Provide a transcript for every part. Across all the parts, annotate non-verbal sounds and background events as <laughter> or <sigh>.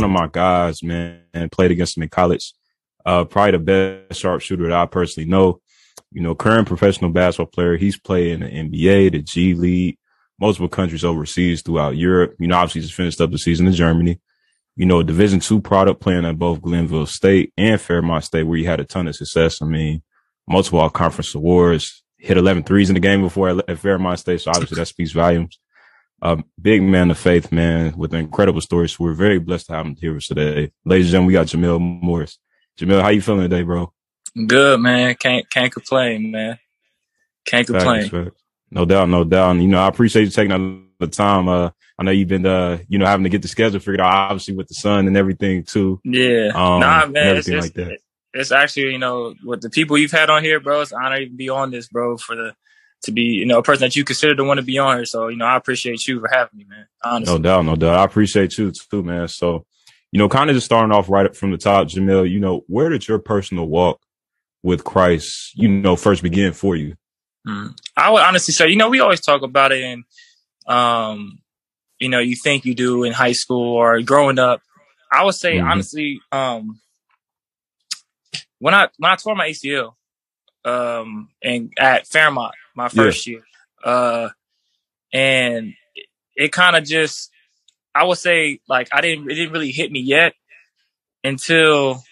one of my guys, man, and played against him in college. Uh, probably the best sharpshooter that I personally know. You know, current professional basketball player. He's played in the NBA, the G League, multiple countries overseas throughout Europe. You know, obviously just finished up the season in Germany. You know, Division two product playing at both Glenville State and Fairmont State, where he had a ton of success. I mean, multiple conference awards, hit 11 threes in the game before at Fairmont State. So obviously that speaks volumes. A big man of faith, man, with incredible stories. So we're very blessed to have him here today. Ladies and gentlemen, we got Jamel Morris. Jamel, how you feeling today, bro? Good, man. Can't can't complain, man. Can't complain. Facts, facts. No doubt, no doubt. And, you know, I appreciate you taking the time. Uh, I know you've been, uh, you know, having to get the schedule figured out, obviously with the son and everything too. Yeah. Um, nah, man. It's, it's, like that. it's actually, you know, with the people you've had on here, bro, it's an honor to be on this, bro, for the, to be, you know, a person that you consider to want to be on here. So, you know, I appreciate you for having me, man. Honestly. No doubt, no doubt. I appreciate you too, man. So, you know, kind of just starting off right from the top, Jamel, you know, where did your personal walk with Christ, you know, first begin for you? Mm. I would honestly say, you know, we always talk about it and, um, you know, you think you do in high school or growing up. I would say, mm-hmm. honestly, um, when I, when I tore my ACL, um, and at Fairmont, my first year. Uh, and it, it kind of just, I would say like I didn't, it didn't really hit me yet until,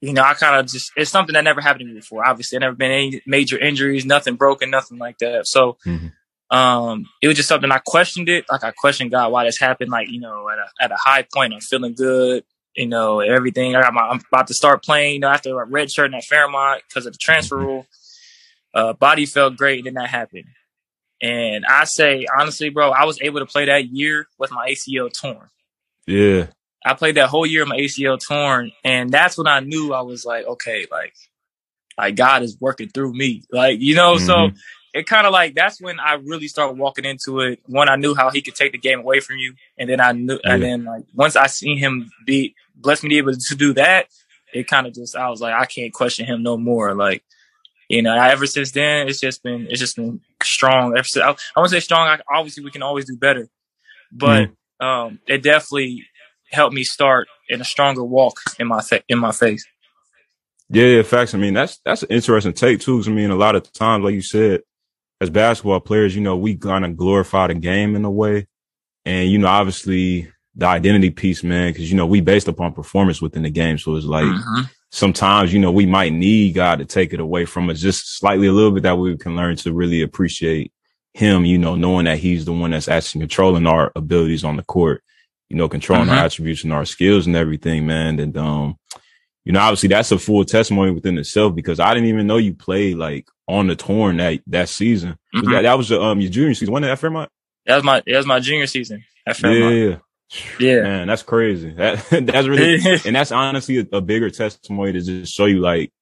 you know, I kind of just, it's something that never happened to me before. Obviously, I never been any major injuries, nothing broken, nothing like that. So, mm-hmm. um, it was just something I questioned it. Like I questioned God why this happened. Like, you know, at a, at a high point, I'm feeling good you know, everything. I got my, I'm about to start playing, you know, after a red shirt at Fairmont because of the transfer mm-hmm. rule. Uh, body felt great, and then that happened. And I say honestly, bro, I was able to play that year with my ACL torn. Yeah. I played that whole year with my ACL torn, and that's when I knew I was like, okay, like, like God is working through me, like you know. Mm-hmm. So it kind of like that's when I really started walking into it. When I knew how he could take the game away from you, and then I knew, yeah. and then like once I seen him be blessed me to be able to do that, it kind of just I was like, I can't question him no more. Like you know, ever since then, it's just been it's just been strong. Ever since, I, I want to say strong. I, obviously, we can always do better, but mm. um, it definitely helped me start in a stronger walk in my fa- in my face. Yeah, yeah, facts. I mean, that's that's an interesting take too. I mean, a lot of times, like you said, as basketball players, you know, we kind of glorify the game in a way, and you know, obviously the identity piece, man, because you know we based upon performance within the game, so it's like. Mm-hmm sometimes, you know, we might need God to take it away from us just slightly a little bit that we can learn to really appreciate him, you know, knowing that he's the one that's actually controlling our abilities on the court, you know, controlling mm-hmm. our attributes and our skills and everything, man. And, um, you know, obviously that's a full testimony within itself because I didn't even know you played like on the torn that, that season. Mm-hmm. That, that was your, um, your junior season. When did that Fairmont? That was my, that was my junior season at Fairmont. Yeah. Yeah, man, that's crazy. That <laughs> that's really, <laughs> and that's honestly a, a, bigger testimony to just show you, like,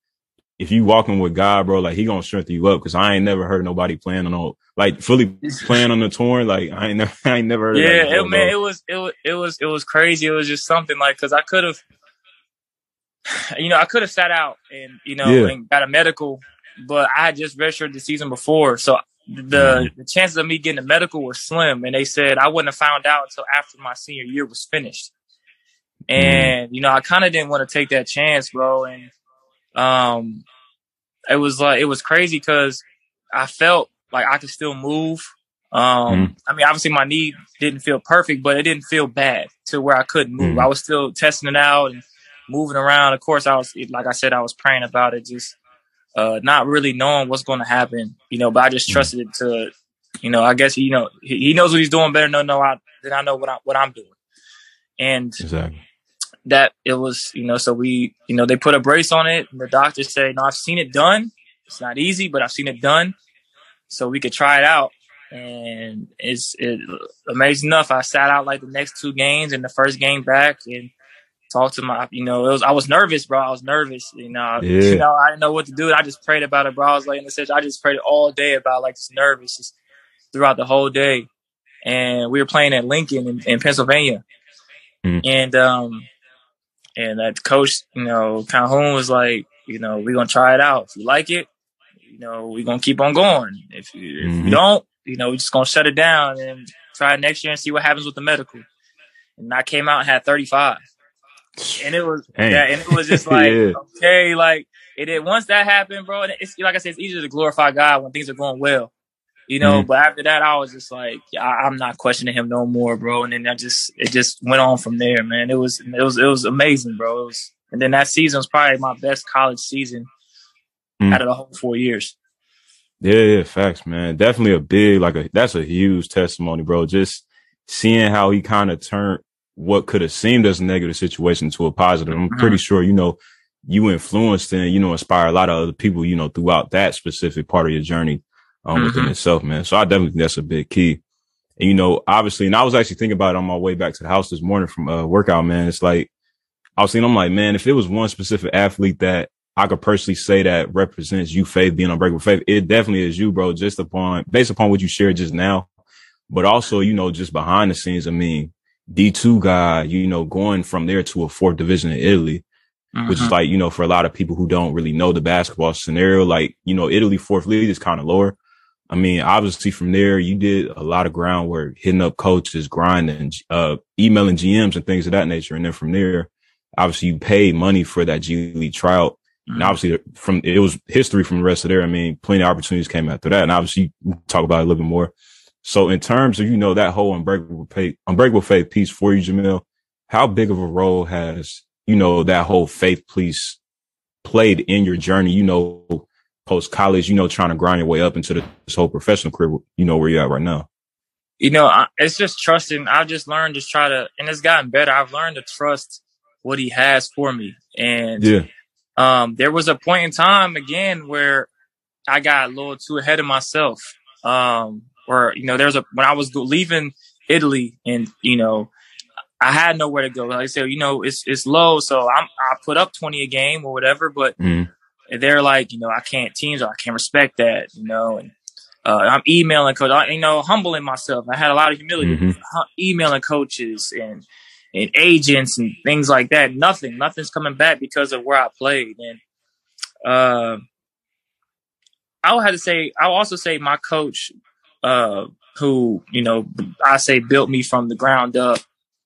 if you walking with God, bro, like he gonna strengthen you up. Cause I ain't never heard nobody playing on, like, fully <laughs> playing on the torn. Like, I ain't never, I ain't never heard. Yeah, it, man, it was, it was, it was, it was crazy. It was just something like, cause I could have, <sighs> you know, I could have sat out and you know yeah. and got a medical, but I had just registered the season before, so the, the chances of me getting a medical were slim. And they said I wouldn't have found out until after my senior year was finished. Mm-hmm. And, mm. you know, I kind of didn't want to take that chance, bro. And, um, it was like, it was crazy because I felt like I could still move. Um, mm. I mean, obviously my knee didn't feel perfect, but it didn't feel bad to where I couldn't move. Mm. I was still testing it out and moving around. Of course, I was, like I said, I was praying about it, just uh, not really knowing what's going to happen, you know, but I just mm. trusted it to, you know, I guess, you know, he, he knows what he's doing better than, know I, than I know what, I, what I'm doing. And exactly. that it was, you know, so we, you know, they put a brace on it and the doctor said, no, I've seen it done. It's not easy, but I've seen it done. So we could try it out. And it's it, amazing enough. I sat out like the next two games and the first game back and talk to my, you know, it was, I was nervous, bro. I was nervous, you know, yeah. you know, I didn't know what to do. I just prayed about it, bro. I was like, in the sense, I just prayed all day about like just nervous just throughout the whole day. And we were playing at Lincoln in, in Pennsylvania. Mm. And, um, and that coach, you know, Calhoun was like, you know, we're going to try it out. If you like it, you know, we're going to keep on going. If you, if mm-hmm. you don't, you know, we're just going to shut it down and try it next year and see what happens with the medical. And I came out and had 35 and it was Dang. yeah, and it was just <laughs> like yeah. okay, like it, it. Once that happened, bro, it's like I said, it's easier to glorify God when things are going well, you know. Mm-hmm. But after that, I was just like, I, am not questioning him no more, bro. And then I just it just went on from there, man. It was it was it was amazing, bro. It was, and then that season was probably my best college season mm-hmm. out of the whole four years. Yeah, yeah, facts, man. Definitely a big, like a that's a huge testimony, bro. Just seeing how he kind of turned what could have seemed as a negative situation to a positive. I'm pretty mm-hmm. sure, you know, you influenced and, you know, inspire a lot of other people, you know, throughout that specific part of your journey um, mm-hmm. within itself, man. So I definitely think that's a big key. And, you know, obviously, and I was actually thinking about it on my way back to the house this morning from a uh, workout, man. It's like, I was thinking, I'm like, man, if it was one specific athlete that I could personally say that represents you, Faith, being unbreakable faith, it definitely is you, bro, just upon, based upon what you shared just now. But also, you know, just behind the scenes, I mean, D2 guy, you know, going from there to a fourth division in Italy, mm-hmm. which is mm-hmm. like, you know, for a lot of people who don't really know the basketball scenario, like, you know, Italy fourth league is kind of lower. I mean, obviously from there, you did a lot of groundwork, hitting up coaches, grinding, uh, emailing GMs and things of that nature. And then from there, obviously you paid money for that G League tryout. Mm-hmm. And obviously from, it was history from the rest of there. I mean, plenty of opportunities came after that. And obviously you talk about it a little bit more. So in terms of, you know, that whole unbreakable faith, unbreakable faith piece for you, Jamel, how big of a role has, you know, that whole faith piece played in your journey, you know, post college, you know, trying to grind your way up into this whole professional career, you know, where you're at right now? You know, it's just trusting. I've just learned to try to, and it's gotten better. I've learned to trust what he has for me. And yeah. um, there was a point in time again where I got a little too ahead of myself. Um, or you know, there's a when I was leaving Italy, and you know, I had nowhere to go. Like I said, you know, it's it's low, so I'm I put up twenty a game or whatever, but mm. they're like, you know, I can't teams, or I can't respect that, you know, and uh, I'm emailing coach, you know, humbling myself. I had a lot of humility, mm-hmm. emailing coaches and and agents and things like that. Nothing, nothing's coming back because of where I played, and uh, I would have to say, I will also say my coach uh, who, you know, I say built me from the ground up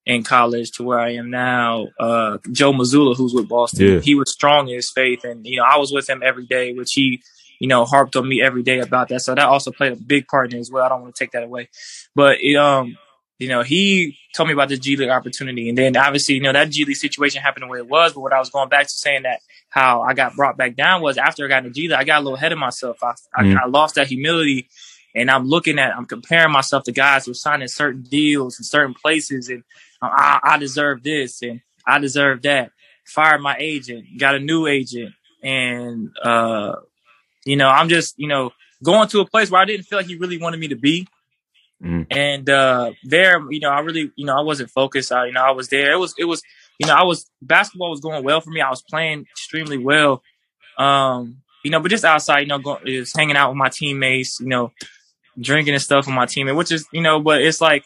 in college to where I am now. Uh, Joe Mazzulla, who's with Boston, yeah. he was strong in his faith. And, you know, I was with him every day, which he, you know, harped on me every day about that. So that also played a big part in it as well. I don't want to take that away. But, it, um, you know, he told me about the G League opportunity. And then obviously, you know, that G League situation happened the way it was. But what I was going back to saying that how I got brought back down was after I got in the G League, I got a little ahead of myself. I, mm. I, I lost that humility and I'm looking at, I'm comparing myself to guys who are signing certain deals in certain places, and uh, I, I deserve this and I deserve that. Fired my agent, got a new agent, and uh, you know, I'm just, you know, going to a place where I didn't feel like he really wanted me to be. Mm. And uh, there, you know, I really, you know, I wasn't focused. I, you know, I was there. It was, it was, you know, I was basketball was going well for me. I was playing extremely well. Um, you know, but just outside, you know, going, just hanging out with my teammates, you know, drinking and stuff with my teammate, which is, you know, but it's like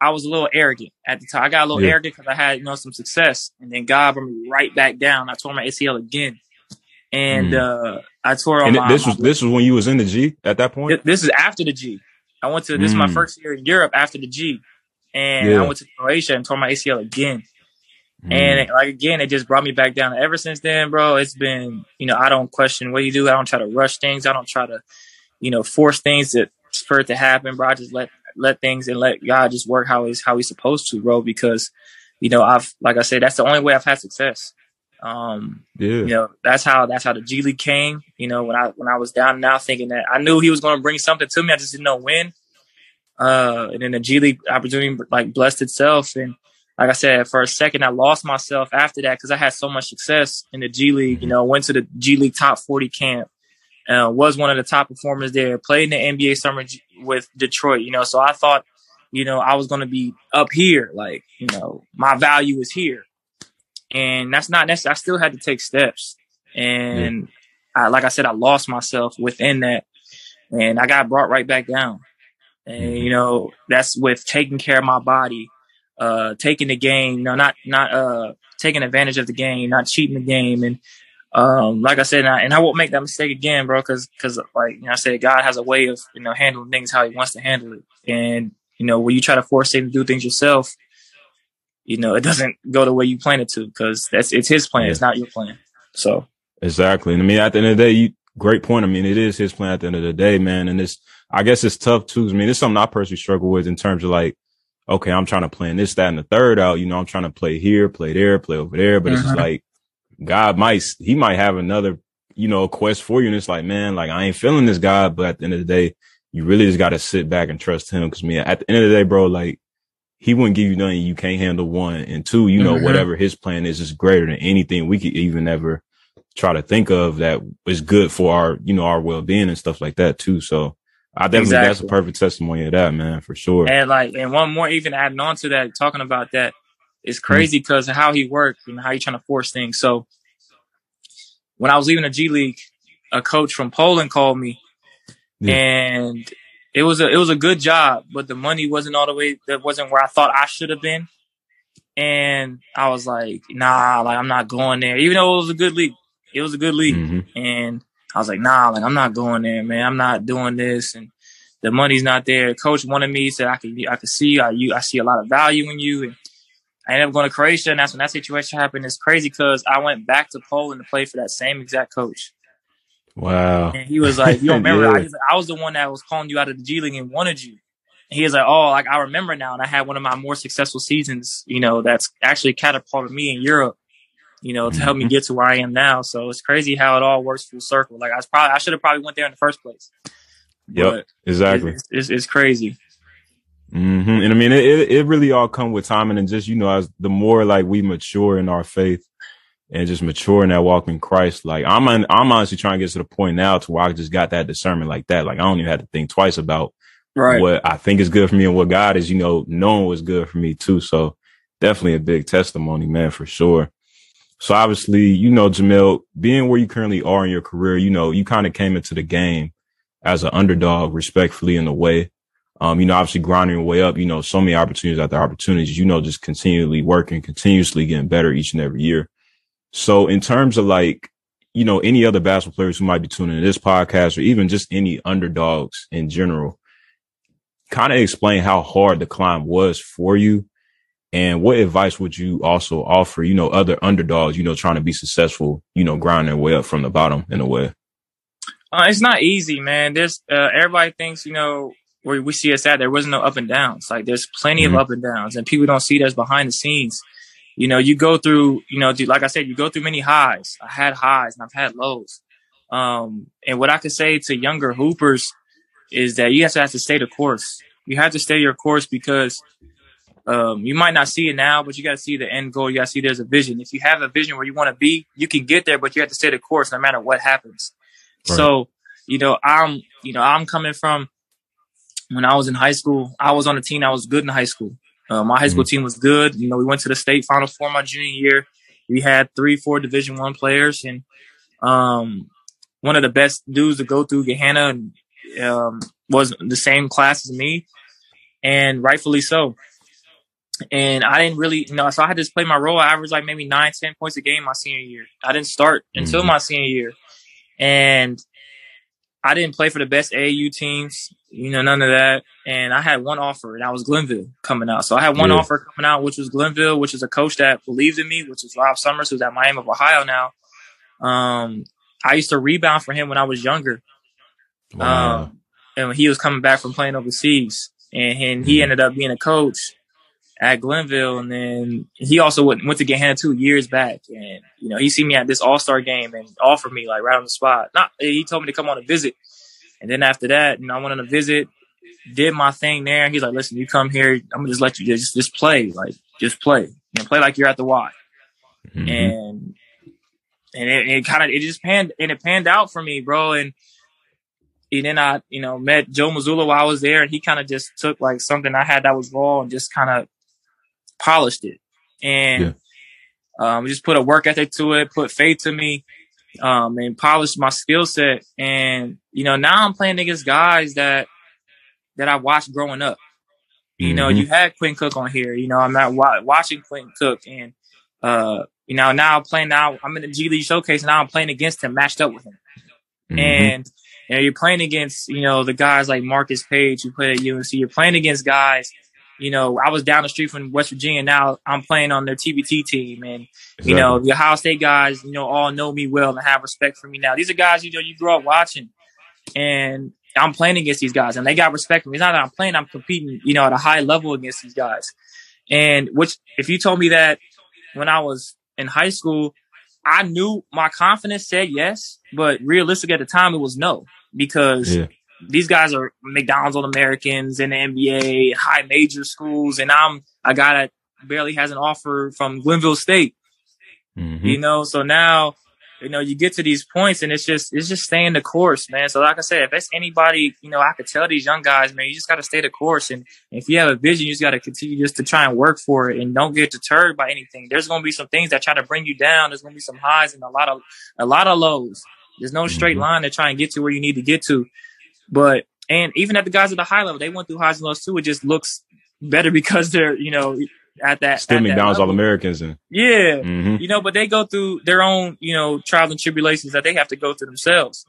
I was a little arrogant at the time. I got a little yeah. arrogant because I had, you know, some success. And then God brought me right back down. I tore my ACL again. And mm. uh I tore on my, this was my, this was when you was in the G at that point? This is after the G. I went to this mm. is my mm. first year in Europe after the G. And yeah. I went to Croatia and tore my ACL again. Mm. And like again, it just brought me back down. Ever since then, bro, it's been, you know, I don't question what you do. I don't try to rush things. I don't try to you know, force things that for it to happen, bro. I just let let things and let God just work how he's how he's supposed to, bro. Because, you know, I've like I said, that's the only way I've had success. Um, yeah. you know, that's how that's how the G League came. You know, when I when I was down now thinking that I knew he was going to bring something to me, I just didn't know when. Uh, and then the G League opportunity like blessed itself, and like I said, for a second I lost myself after that because I had so much success in the G League. You know, went to the G League top forty camp uh, was one of the top performers there, played in the NBA summer with Detroit, you know, so I thought, you know, I was going to be up here, like, you know, my value is here. And that's not necessary. I still had to take steps. And I, like I said, I lost myself within that and I got brought right back down. And, mm-hmm. you know, that's with taking care of my body, uh, taking the game, you know, not, not, uh, taking advantage of the game, not cheating the game and, um, like I said, and I, and I, won't make that mistake again, bro, because because like you know, I said, God has a way of you know handling things how He wants to handle it, and you know when you try to force Him to do things yourself, you know, it doesn't go the way you plan it to because that's it's his plan. Yeah. It's not your plan. So exactly. And I mean, at the end of the day, you, great point. I mean, it is his plan at the end of the day, man. And it's, I guess it's tough too. I mean, it's something I personally struggle with in terms of like, okay, I'm trying to plan this, that, and the third out. You know, I'm trying to play here, play there, play over there, but mm-hmm. it's just like God might, he might have another, you know, quest for you. And it's like, man, like I ain't feeling this guy, but at the end of the day, you really just got to sit back and trust him. Cause me, at the end of the day, bro, like he wouldn't give you nothing you can't handle one. And two, you know, mm-hmm. whatever his plan is is greater than anything we could even ever try to think of that is good for our, you know, our well being and stuff like that too. So I definitely exactly. that's a perfect testimony of that, man, for sure. And like, and one more, even adding on to that, talking about that, it's crazy because mm-hmm. how he worked and how he trying to force things. So when I was leaving the G League, a coach from Poland called me, yeah. and it was a it was a good job, but the money wasn't all the way. That wasn't where I thought I should have been. And I was like, nah, like I'm not going there, even though it was a good league. It was a good league, mm-hmm. and I was like, nah, like I'm not going there, man. I'm not doing this, and the money's not there. Coach wanted me, said I could, I could see, I, you, I see a lot of value in you, and I ended up going to Croatia, and that's when that situation happened. It's crazy because I went back to Poland to play for that same exact coach. Wow. And he was like, "You don't <laughs> remember? yeah. I, was, I was the one that was calling you out of the G League and wanted you." And he was like, "Oh, like I remember now." And I had one of my more successful seasons. You know, that's actually catapulted me in Europe you know, to help me mm-hmm. get to where I am now. So it's crazy how it all works full circle. Like I was probably I should have probably went there in the first place. Yep, exactly. It's, it's, it's crazy. Mm-hmm. And I mean, it, it really all come with time and just, you know, as the more like we mature in our faith and just mature in that walk in Christ, like I'm, I'm honestly trying to get to the point now to where I just got that discernment like that. Like I don't even have to think twice about right. what I think is good for me and what God is, you know, knowing what's good for me too. So definitely a big testimony, man, for sure. So obviously, you know, Jamel, being where you currently are in your career, you know, you kind of came into the game as an underdog, respectfully in a way. Um, you know, obviously grinding your way up, you know, so many opportunities after opportunities, you know, just continually working, continuously getting better each and every year. So in terms of like, you know, any other basketball players who might be tuning in this podcast or even just any underdogs in general, kind of explain how hard the climb was for you and what advice would you also offer, you know, other underdogs, you know, trying to be successful, you know, grinding their way up from the bottom in a way? Uh, it's not easy, man. There's, uh, everybody thinks, you know, where we see us at, there wasn't no up and downs. Like there's plenty mm-hmm. of up and downs and people don't see that's behind the scenes. You know, you go through, you know, like I said, you go through many highs. I had highs and I've had lows. Um, and what I could say to younger hoopers is that you have to have to stay the course. You have to stay your course because um, you might not see it now, but you got to see the end goal. You got to see there's a vision. If you have a vision where you want to be, you can get there, but you have to stay the course no matter what happens. Right. So, you know, I'm, you know, I'm coming from when I was in high school. I was on a team that was good in high school. Uh, my high school mm-hmm. team was good. You know, we went to the state final four my junior year. We had three, four Division One players, and um, one of the best dudes to go through Gahanna um, was the same class as me, and rightfully so and I didn't really, you know, so I had to play my role. I averaged like maybe nine, ten points a game my senior year. I didn't start until mm-hmm. my senior year, and I didn't play for the best AAU teams, you know, none of that. And I had one offer, and that was Glenville coming out. So I had one yeah. offer coming out, which was Glenville, which is a coach that believed in me, which is Rob Summers, who's at Miami of Ohio now. Um, I used to rebound for him when I was younger. Wow. Um, and he was coming back from playing overseas, and, and he mm-hmm. ended up being a coach at Glenville, and then he also went, went to Gahanna two years back, and you know he see me at this All Star game and offered me like right on the spot. Not he told me to come on a visit, and then after that, you know I went on a visit, did my thing there. He's like, "Listen, you come here, I'm gonna just let you just just play, like just play, you know, play like you're at the Y," mm-hmm. and and it, it kind of it just panned and it panned out for me, bro, and. And then I, you know, met Joe Mazzulla while I was there, and he kind of just took like something I had that was raw and just kind of polished it and yeah. um, just put a work ethic to it, put faith to me, um, and polished my skill set. And you know, now I'm playing against guys that that I watched growing up. You mm-hmm. know, you had Quinn Cook on here. You know, I'm not wa- watching Quinn Cook, and uh, you know, now I'm playing. Now I'm in the G League showcase. Now I'm playing against him, matched up with him, mm-hmm. and you know, you're playing against you know the guys like Marcus Paige who played at UNC. You're playing against guys you know, I was down the street from West Virginia. Now I'm playing on their TBT team, and exactly. you know, the Ohio State guys, you know, all know me well and have respect for me. Now these are guys you know you grew up watching, and I'm playing against these guys, and they got respect for me. It's not that I'm playing; I'm competing, you know, at a high level against these guys. And which, if you told me that when I was in high school, I knew my confidence said yes, but realistic at the time it was no because yeah these guys are McDonald's All Americans in the NBA, high major schools, and I'm a guy that barely has an offer from Glenville State. Mm-hmm. You know, so now, you know, you get to these points and it's just it's just staying the course, man. So like I said, if it's anybody, you know, I could tell these young guys, man, you just gotta stay the course. And if you have a vision, you just gotta continue just to try and work for it and don't get deterred by anything. There's gonna be some things that try to bring you down. There's gonna be some highs and a lot of a lot of lows. There's no straight mm-hmm. line to try and get to where you need to get to. But and even at the guys at the high level, they went through highs and lows too. It just looks better because they're you know at that still at McDonald's All Americans and yeah, mm-hmm. you know, but they go through their own you know trials and tribulations that they have to go through themselves.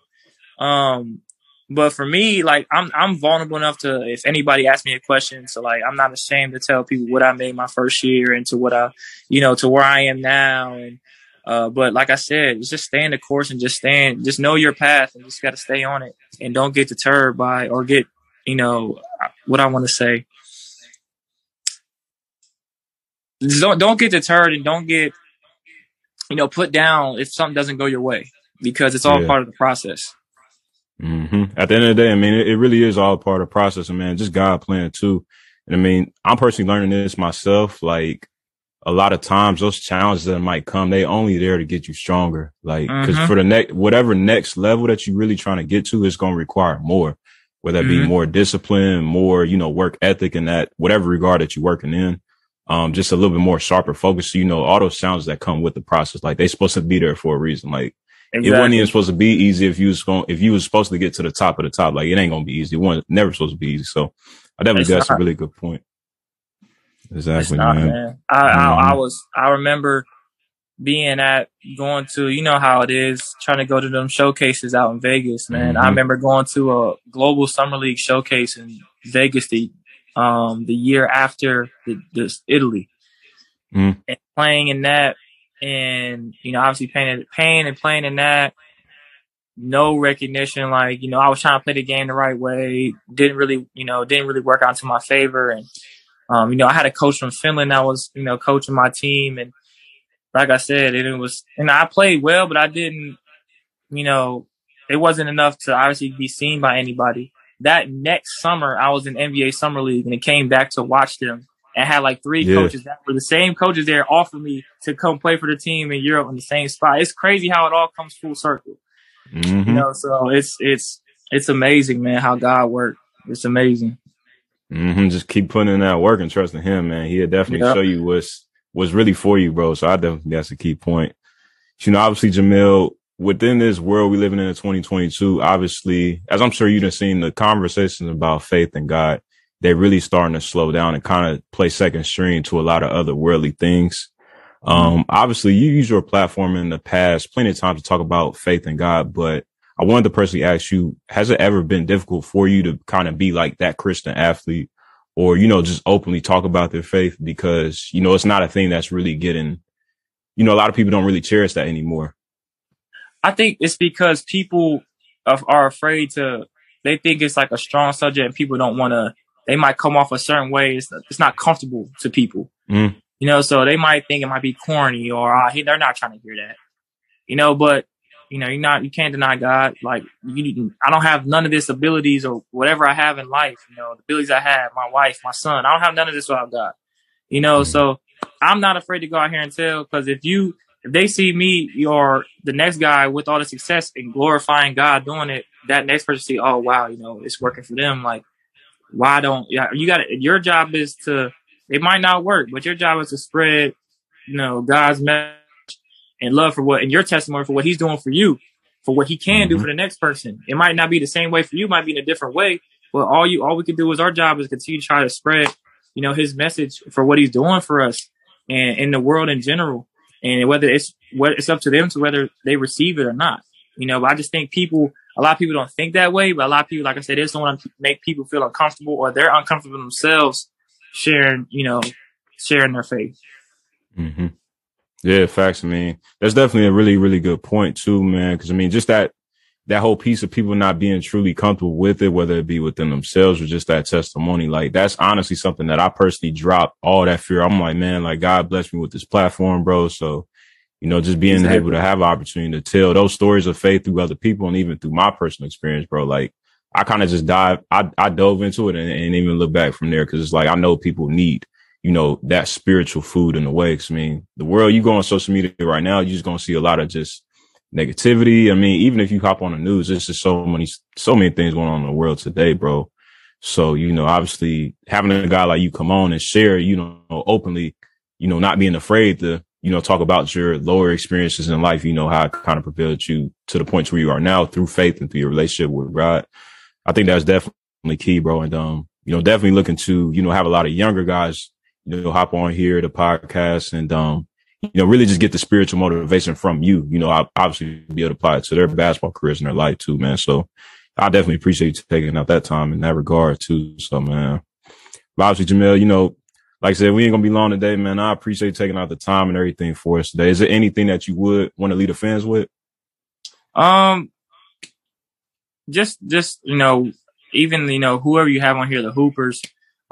Um, but for me, like I'm I'm vulnerable enough to if anybody asks me a question, so like I'm not ashamed to tell people what I made my first year and to what I, you know, to where I am now and uh, but like I said, just stay in the course and just stand, just know your path and just got to stay on it and don't get deterred by or get, you know, what I want to say. Don't don't get deterred and don't get, you know, put down if something doesn't go your way because it's all yeah. part of the process. Mm-hmm. At the end of the day, I mean, it, it really is all part of the process, and man, just God plan too. And I mean, I'm personally learning this myself. Like, a lot of times those challenges that might come, they only there to get you stronger. Like, cause mm-hmm. for the next, whatever next level that you're really trying to get to is going to require more, whether that mm-hmm. be more discipline, more, you know, work ethic in that, whatever regard that you're working in. Um, just a little bit more sharper focus. So, you know, all those challenges that come with the process, like they supposed to be there for a reason. Like exactly. it wasn't even supposed to be easy if you was going, if you was supposed to get to the top of the top, like it ain't going to be easy. It wasn't never supposed to be easy. So I definitely that's a really good point. Exactly, not, man. man. I, mm-hmm. I, I was I remember being at going to you know how it is trying to go to them showcases out in Vegas, man. Mm-hmm. I remember going to a global summer league showcase in Vegas the um the year after the, the Italy mm-hmm. and playing in that and you know obviously paying paying and playing in that no recognition like you know I was trying to play the game the right way didn't really you know didn't really work out to my favor and um, you know, I had a coach from Finland that was, you know, coaching my team. And like I said, it, it was, and I played well, but I didn't, you know, it wasn't enough to obviously be seen by anybody. That next summer, I was in NBA Summer League and it came back to watch them and had like three yeah. coaches that were the same coaches there offer me to come play for the team in Europe in the same spot. It's crazy how it all comes full circle. Mm-hmm. You know, so it's, it's, it's amazing, man, how God worked. It's amazing. Mm-hmm. Just keep putting in that work and trusting him, man. He'll definitely yep. show you what's what's really for you, bro. So I definitely that's a key point. You know, obviously, Jamel, within this world we living in in 2022, obviously, as I'm sure you've seen the conversations about faith and God, they're really starting to slow down and kind of play second string to a lot of other worldly things. Um, obviously you use your platform in the past plenty of times to talk about faith and God, but I wanted to personally ask you, has it ever been difficult for you to kind of be like that Christian athlete or, you know, just openly talk about their faith because, you know, it's not a thing that's really getting, you know, a lot of people don't really cherish that anymore. I think it's because people are afraid to, they think it's like a strong subject and people don't want to, they might come off a certain way. It's, it's not comfortable to people, mm. you know, so they might think it might be corny or uh, they're not trying to hear that, you know, but you know, you're not, you can't deny God. Like, you, I don't have none of this abilities or whatever I have in life. You know, the abilities I have, my wife, my son. I don't have none of this without God. You know, so I'm not afraid to go out here and tell because if you, if they see me or the next guy with all the success and glorifying God doing it, that next person see, oh wow, you know, it's working for them. Like, why don't yeah? You got your job is to. It might not work, but your job is to spread, you know, God's message and love for what and your testimony for what he's doing for you, for what he can mm-hmm. do for the next person. It might not be the same way for you, might be in a different way, but all you all we can do is our job is continue to try to spread, you know, his message for what he's doing for us and in the world in general. And whether it's what it's up to them to whether they receive it or not. You know, but I just think people a lot of people don't think that way, but a lot of people, like I said, they just don't want to make people feel uncomfortable or they're uncomfortable themselves sharing, you know, sharing their faith. Mm-hmm. Yeah, facts. I mean, that's definitely a really, really good point too, man. Cause I mean, just that, that whole piece of people not being truly comfortable with it, whether it be within themselves or just that testimony, like that's honestly something that I personally dropped all that fear. I'm like, man, like God bless me with this platform, bro. So, you know, just being exactly. able to have an opportunity to tell those stories of faith through other people and even through my personal experience, bro. Like I kind of just dive, I, I dove into it and, and even look back from there. Cause it's like, I know people need, you know, that spiritual food in a way. Cause I mean, the world you go on social media right now, you're just going to see a lot of just negativity. I mean, even if you hop on the news, there's just so many, so many things going on in the world today, bro. So, you know, obviously having a guy like you come on and share, you know, openly, you know, not being afraid to, you know, talk about your lower experiences in life, you know, how it kind of propelled you to the point where you are now through faith and through your relationship with God. I think that's definitely key, bro. And, um, you know, definitely looking to, you know, have a lot of younger guys, you know, hop on here, the podcast and, um, you know, really just get the spiritual motivation from you. You know, I obviously be able to apply it to their basketball careers and their life too, man. So I definitely appreciate you taking out that time in that regard too. So, man, but obviously, Jamel, you know, like I said, we ain't gonna be long today, man. I appreciate you taking out the time and everything for us today. Is there anything that you would want to lead the fans with? Um, just, just you know, even you know, whoever you have on here, the Hoopers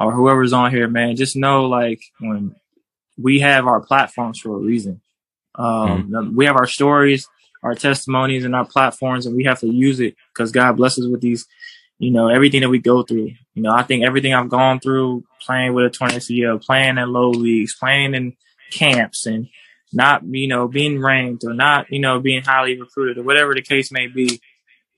or whoever's on here, man, just know like when we have our platforms for a reason. Um, mm-hmm. we have our stories, our testimonies, and our platforms, and we have to use it because God blesses with these, you know, everything that we go through. You know, I think everything I've gone through, playing with a torn ACL, playing in low leagues, playing in camps, and not, you know, being ranked or not, you know, being highly recruited or whatever the case may be.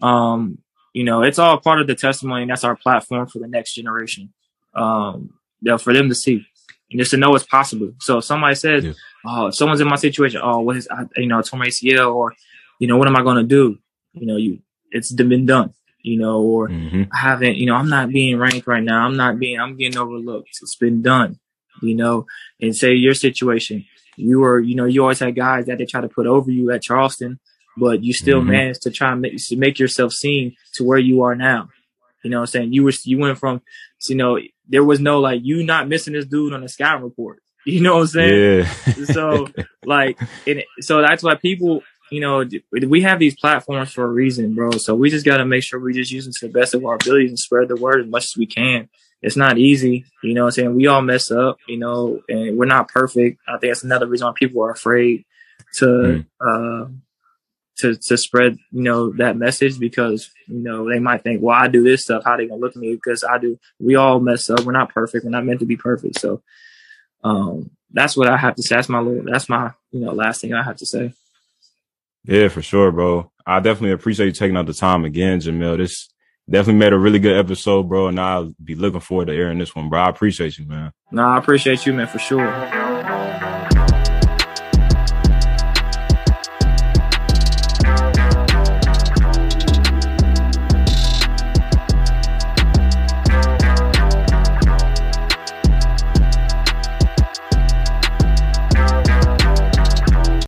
Um, you know, it's all part of the testimony. And that's our platform for the next generation. Um, for them to see and just to know it's possible. So if somebody says, yeah. "Oh, if someone's in my situation, oh, what is you know, torn ACL, or you know, what am I going to do?" You know, you it's been done. You know, or mm-hmm. I haven't. You know, I'm not being ranked right now. I'm not being. I'm getting overlooked. It's been done. You know, and say your situation, you were. You know, you always had guys that they try to put over you at Charleston, but you still mm-hmm. managed to try and make, make yourself seen to where you are now. You know what I'm saying? You were you went from you know, there was no like you not missing this dude on the scout report. <laughs> You know what I'm saying? Yeah. so <laughs> like, it, so that's why people, you know, we have these platforms for a reason, bro. So we just got to make sure we just use them to the best of our abilities and spread the word as much as we can. It's not easy, you know what I'm saying? We all mess up, you know, and we're not perfect. I think that's another reason why people are afraid to, mm. uh, to to spread you know that message because you know they might think well I do this stuff. How they gonna look at me? Because I do we all mess up. We're not perfect. We're not meant to be perfect. So um that's what I have to say. That's my little that's my you know last thing I have to say. Yeah for sure bro. I definitely appreciate you taking out the time again Jamel. This definitely made a really good episode bro and I'll be looking forward to airing this one bro. I appreciate you man. No I appreciate you man for sure